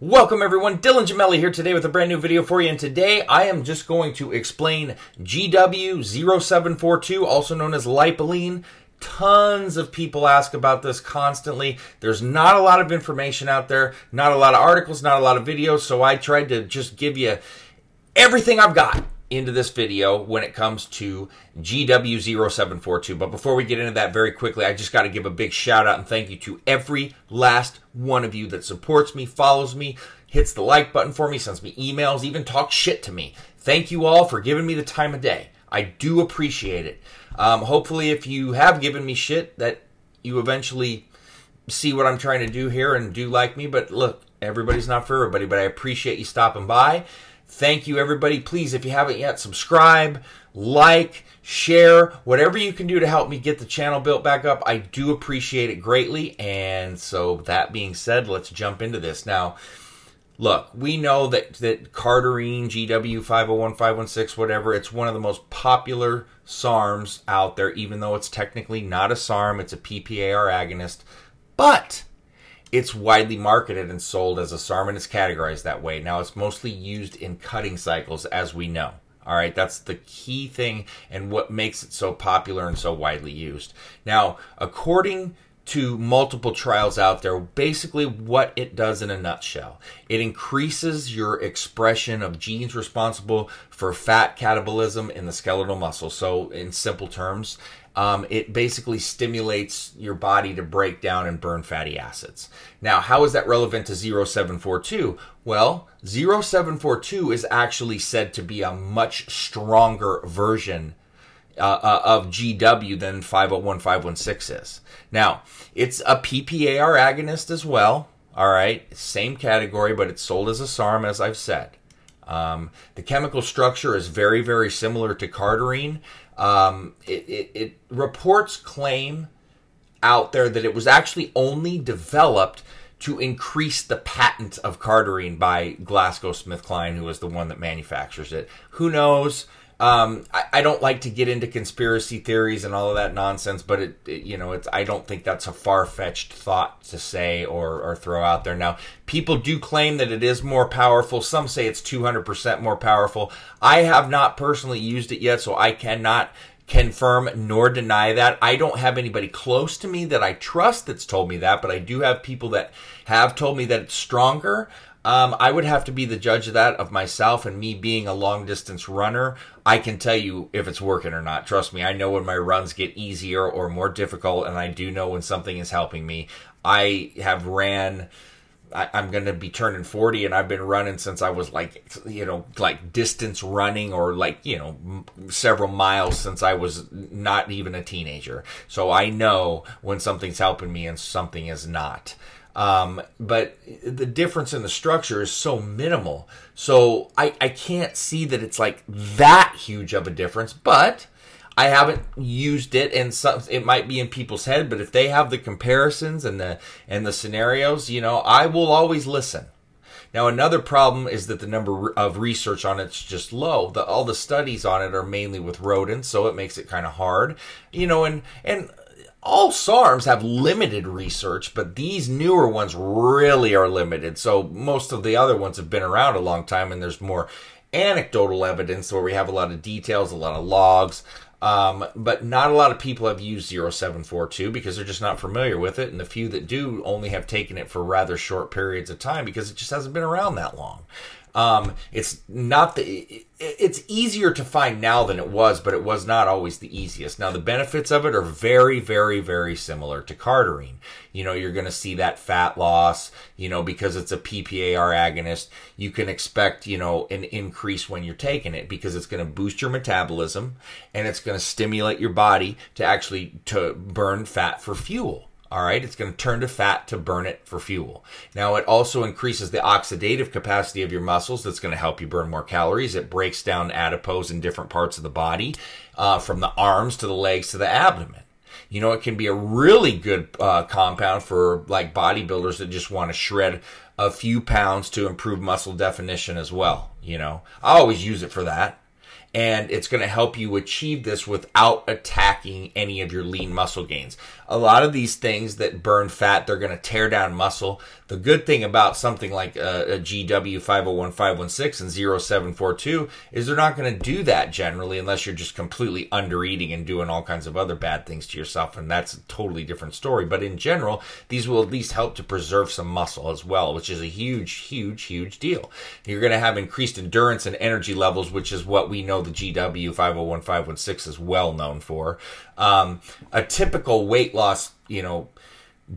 Welcome everyone, Dylan Gemelli here today with a brand new video for you and today I am just going to explain GW0742, also known as Lipoline. Tons of people ask about this constantly. There's not a lot of information out there, not a lot of articles, not a lot of videos, so I tried to just give you everything I've got into this video when it comes to GW0742. But before we get into that very quickly, I just got to give a big shout out and thank you to every last one of you that supports me, follows me, hits the like button for me, sends me emails, even talks shit to me. Thank you all for giving me the time of day. I do appreciate it. Um, hopefully, if you have given me shit, that you eventually see what I'm trying to do here and do like me. But look, everybody's not for everybody, but I appreciate you stopping by. Thank you, everybody. Please, if you haven't yet, subscribe, like, share, whatever you can do to help me get the channel built back up. I do appreciate it greatly. And so, that being said, let's jump into this. Now, look, we know that, that Cardarine, GW 501, 516, whatever, it's one of the most popular SARMs out there, even though it's technically not a SARM, it's a PPAR agonist. But it's widely marketed and sold as a SARM it's categorized that way. Now, it's mostly used in cutting cycles, as we know. All right, that's the key thing and what makes it so popular and so widely used. Now, according to multiple trials out there, basically what it does in a nutshell, it increases your expression of genes responsible for fat catabolism in the skeletal muscle. So, in simple terms, um, it basically stimulates your body to break down and burn fatty acids. Now, how is that relevant to 0742? Well, 0742 is actually said to be a much stronger version uh, uh, of GW than 501 516 is. Now, it's a PPAR agonist as well. All right, same category, but it's sold as a SARM, as I've said. Um, the chemical structure is very, very similar to cardarine. Um, it, it, it reports claim out there that it was actually only developed to increase the patent of cardarine by GlaxoSmithKline, who is the one that manufactures it. Who knows? Um, I, I, don't like to get into conspiracy theories and all of that nonsense, but it, it you know, it's I don't think that's a far fetched thought to say or, or throw out there. Now, people do claim that it is more powerful. Some say it's 200% more powerful. I have not personally used it yet, so I cannot confirm nor deny that. I don't have anybody close to me that I trust that's told me that, but I do have people that have told me that it's stronger. Um, I would have to be the judge of that of myself and me being a long distance runner. I can tell you if it's working or not. Trust me, I know when my runs get easier or more difficult, and I do know when something is helping me. I have ran. I, am going to be turning 40 and I've been running since I was like, you know, like distance running or like, you know, m- several miles since I was not even a teenager. So I know when something's helping me and something is not. Um, but the difference in the structure is so minimal. So I, I can't see that it's like that huge of a difference, but I haven't used it and some, it might be in people's head, but if they have the comparisons and the, and the scenarios, you know, I will always listen. Now, another problem is that the number of research on it's just low. The, all the studies on it are mainly with rodents, so it makes it kind of hard, you know. And and all SARMs have limited research, but these newer ones really are limited. So most of the other ones have been around a long time, and there's more anecdotal evidence where we have a lot of details, a lot of logs. Um, but not a lot of people have used 0742 because they're just not familiar with it, and the few that do only have taken it for rather short periods of time because it just hasn't been around that long. Um, it's not the. It's easier to find now than it was, but it was not always the easiest. Now the benefits of it are very, very, very similar to cardarine. You know, you're going to see that fat loss. You know, because it's a PPAR agonist, you can expect you know an increase when you're taking it because it's going to boost your metabolism and it's going to stimulate your body to actually to burn fat for fuel. All right, it's going to turn to fat to burn it for fuel. Now, it also increases the oxidative capacity of your muscles. That's going to help you burn more calories. It breaks down adipose in different parts of the body, uh, from the arms to the legs to the abdomen. You know, it can be a really good uh, compound for like bodybuilders that just want to shred a few pounds to improve muscle definition as well. You know, I always use it for that. And it's going to help you achieve this without attacking any of your lean muscle gains. A lot of these things that burn fat, they're going to tear down muscle. The good thing about something like a, a GW 501516 and 0742 is they're not going to do that generally unless you're just completely under eating and doing all kinds of other bad things to yourself. And that's a totally different story. But in general, these will at least help to preserve some muscle as well, which is a huge, huge, huge deal. You're going to have increased endurance and energy levels, which is what we know the GW 501516 is well known for. Um, a typical weight loss, you know,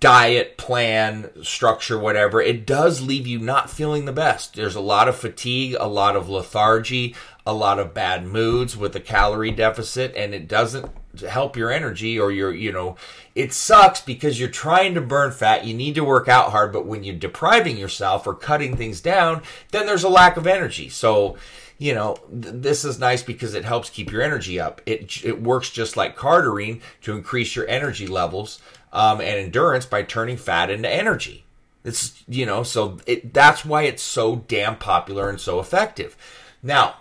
diet plan, structure, whatever, it does leave you not feeling the best. There's a lot of fatigue, a lot of lethargy, a lot of bad moods with a calorie deficit, and it doesn't help your energy or your, you know, it sucks because you're trying to burn fat. You need to work out hard, but when you're depriving yourself or cutting things down, then there's a lack of energy. So, you know, th- this is nice because it helps keep your energy up. It, it works just like cardarine to increase your energy levels um, and endurance by turning fat into energy. It's, you know, so it, that's why it's so damn popular and so effective. Now,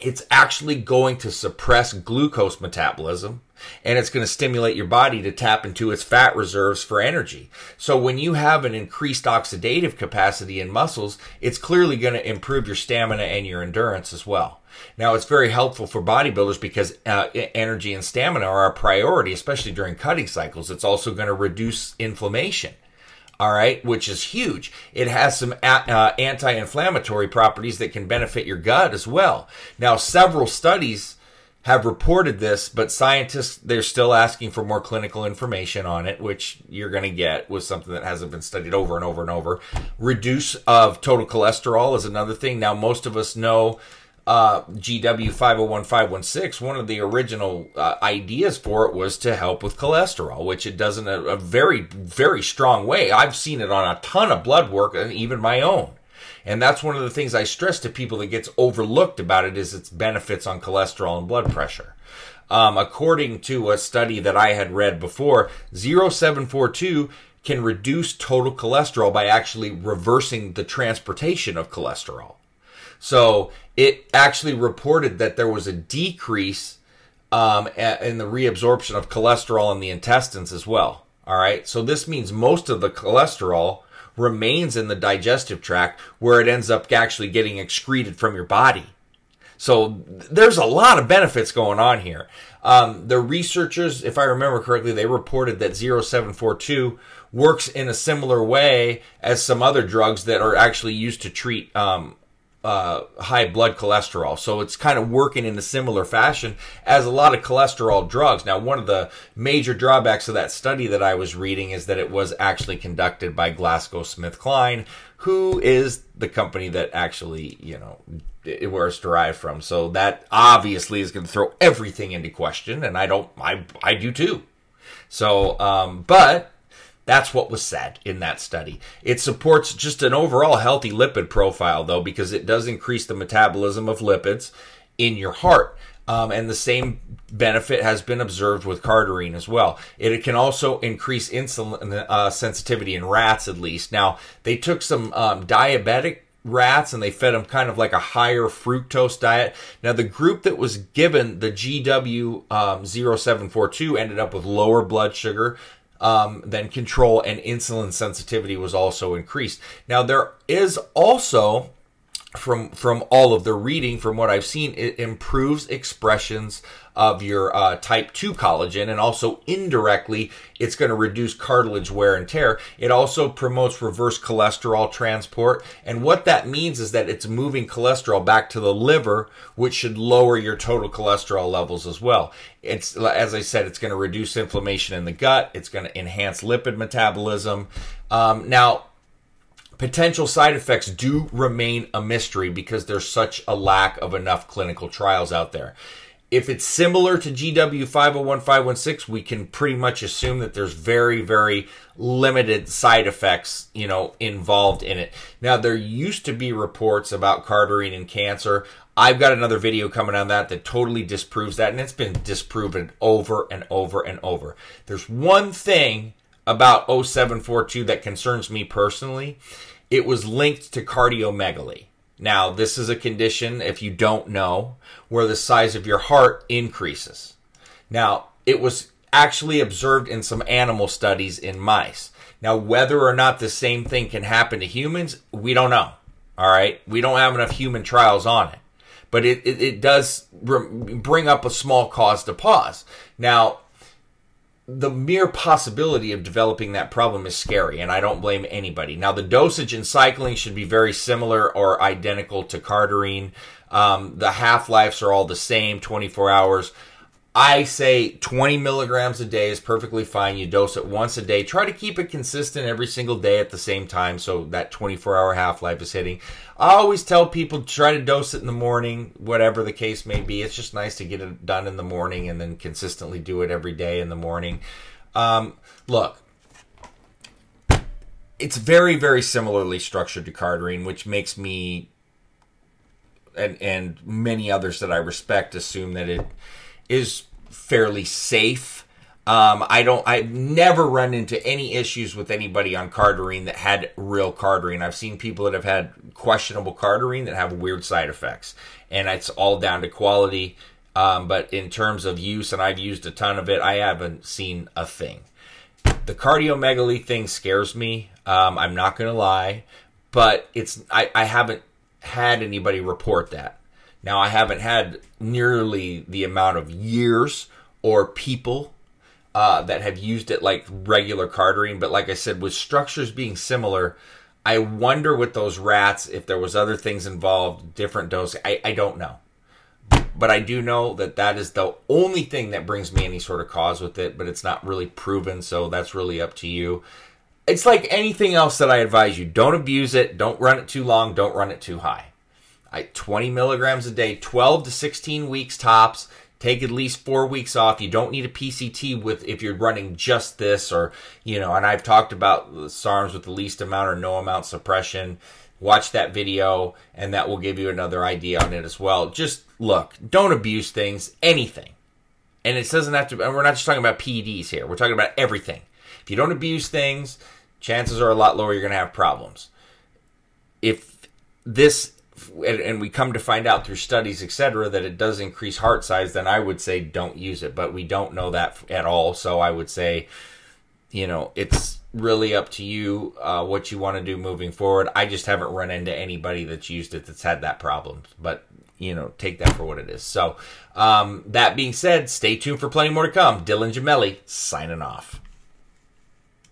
it's actually going to suppress glucose metabolism and it's going to stimulate your body to tap into its fat reserves for energy. So when you have an increased oxidative capacity in muscles, it's clearly going to improve your stamina and your endurance as well. Now, it's very helpful for bodybuilders because uh, energy and stamina are a priority, especially during cutting cycles. It's also going to reduce inflammation all right, which is huge. It has some uh, anti inflammatory properties that can benefit your gut as well. Now, several studies have reported this, but scientists, they're still asking for more clinical information on it, which you're going to get with something that hasn't been studied over and over and over. Reduce of total cholesterol is another thing. Now, most of us know uh, GW 501516, one of the original uh, ideas for it was to help with cholesterol, which it does in a, a, very, very strong way. I've seen it on a ton of blood work and even my own. And that's one of the things I stress to people that gets overlooked about it is its benefits on cholesterol and blood pressure. Um, according to a study that I had read before, 0742 can reduce total cholesterol by actually reversing the transportation of cholesterol. So it actually reported that there was a decrease um, in the reabsorption of cholesterol in the intestines as well. All right. So this means most of the cholesterol remains in the digestive tract where it ends up actually getting excreted from your body. So there's a lot of benefits going on here. Um, the researchers, if I remember correctly, they reported that 0742 works in a similar way as some other drugs that are actually used to treat um, uh, high blood cholesterol. So it's kind of working in a similar fashion as a lot of cholesterol drugs. Now, one of the major drawbacks of that study that I was reading is that it was actually conducted by GlaxoSmithKline, who is the company that actually, you know, where it's derived from. So that obviously is going to throw everything into question, and I don't, I, I do too. So, um, but that's what was said in that study. It supports just an overall healthy lipid profile, though, because it does increase the metabolism of lipids in your heart. Um, and the same benefit has been observed with cardarine as well. It, can also increase insulin uh, sensitivity in rats, at least. Now, they took some um, diabetic rats and they fed them kind of like a higher fructose diet. Now, the group that was given the GW um, 0742 ended up with lower blood sugar, um, then control and insulin sensitivity was also increased. Now there is also from from all of the reading from what I've seen, it improves expressions of your uh, type 2 collagen and also indirectly it's going to reduce cartilage wear and tear. It also promotes reverse cholesterol transport and what that means is that it's moving cholesterol back to the liver which should lower your total cholesterol levels as well. It's as I said it's going to reduce inflammation in the gut, it's going to enhance lipid metabolism. Um, now potential side effects do remain a mystery because there's such a lack of enough clinical trials out there. If it's similar to GW 501516, we can pretty much assume that there's very, very limited side effects, you know, involved in it. Now, there used to be reports about cardarine and cancer. I've got another video coming on that that totally disproves that, and it's been disproven over and over and over. There's one thing about 0742 that concerns me personally. It was linked to cardiomegaly. Now, this is a condition, if you don't know, where the size of your heart increases. Now, it was actually observed in some animal studies in mice. Now, whether or not the same thing can happen to humans, we don't know. All right. We don't have enough human trials on it. But it, it, it does bring up a small cause to pause. Now, the mere possibility of developing that problem is scary, and I don't blame anybody. Now, the dosage in cycling should be very similar or identical to cardarine. Um, the half lives are all the same 24 hours. I say 20 milligrams a day is perfectly fine. You dose it once a day. Try to keep it consistent every single day at the same time so that 24 hour half life is hitting. I always tell people try to dose it in the morning, whatever the case may be. It's just nice to get it done in the morning and then consistently do it every day in the morning. Um, look, it's very, very similarly structured to cardarine, which makes me and and many others that I respect assume that it is fairly safe. Um, I don't. I've never run into any issues with anybody on cardarine that had real cardarine. I've seen people that have had questionable cardarine that have weird side effects, and it's all down to quality. Um, but in terms of use, and I've used a ton of it, I haven't seen a thing. The cardiomegaly thing scares me. Um, I'm not going to lie, but it's I, I haven't had anybody report that. Now, I haven't had nearly the amount of years or people uh, that have used it like regular cardarine, but like I said, with structures being similar, I wonder with those rats if there was other things involved, different dose. I, I don't know, but I do know that that is the only thing that brings me any sort of cause with it. But it's not really proven, so that's really up to you. It's like anything else that I advise you: don't abuse it, don't run it too long, don't run it too high. I, 20 milligrams a day, 12 to 16 weeks tops. Take at least four weeks off. You don't need a PCT with if you're running just this, or you know. And I've talked about the SARMs with the least amount or no amount suppression. Watch that video, and that will give you another idea on it as well. Just look, don't abuse things, anything. And it doesn't have to. And we're not just talking about PEDs here. We're talking about everything. If you don't abuse things, chances are a lot lower you're going to have problems. If this and, and, we come to find out through studies, etc., that it does increase heart size, then I would say don't use it. But we don't know that at all. So I would say, you know, it's really up to you uh, what you want to do moving forward. I just haven't run into anybody that's used it that's had that problem. But you know, take that for what it is. So, um, that being said, stay tuned for plenty more to come. Dylan Gemelli signing off.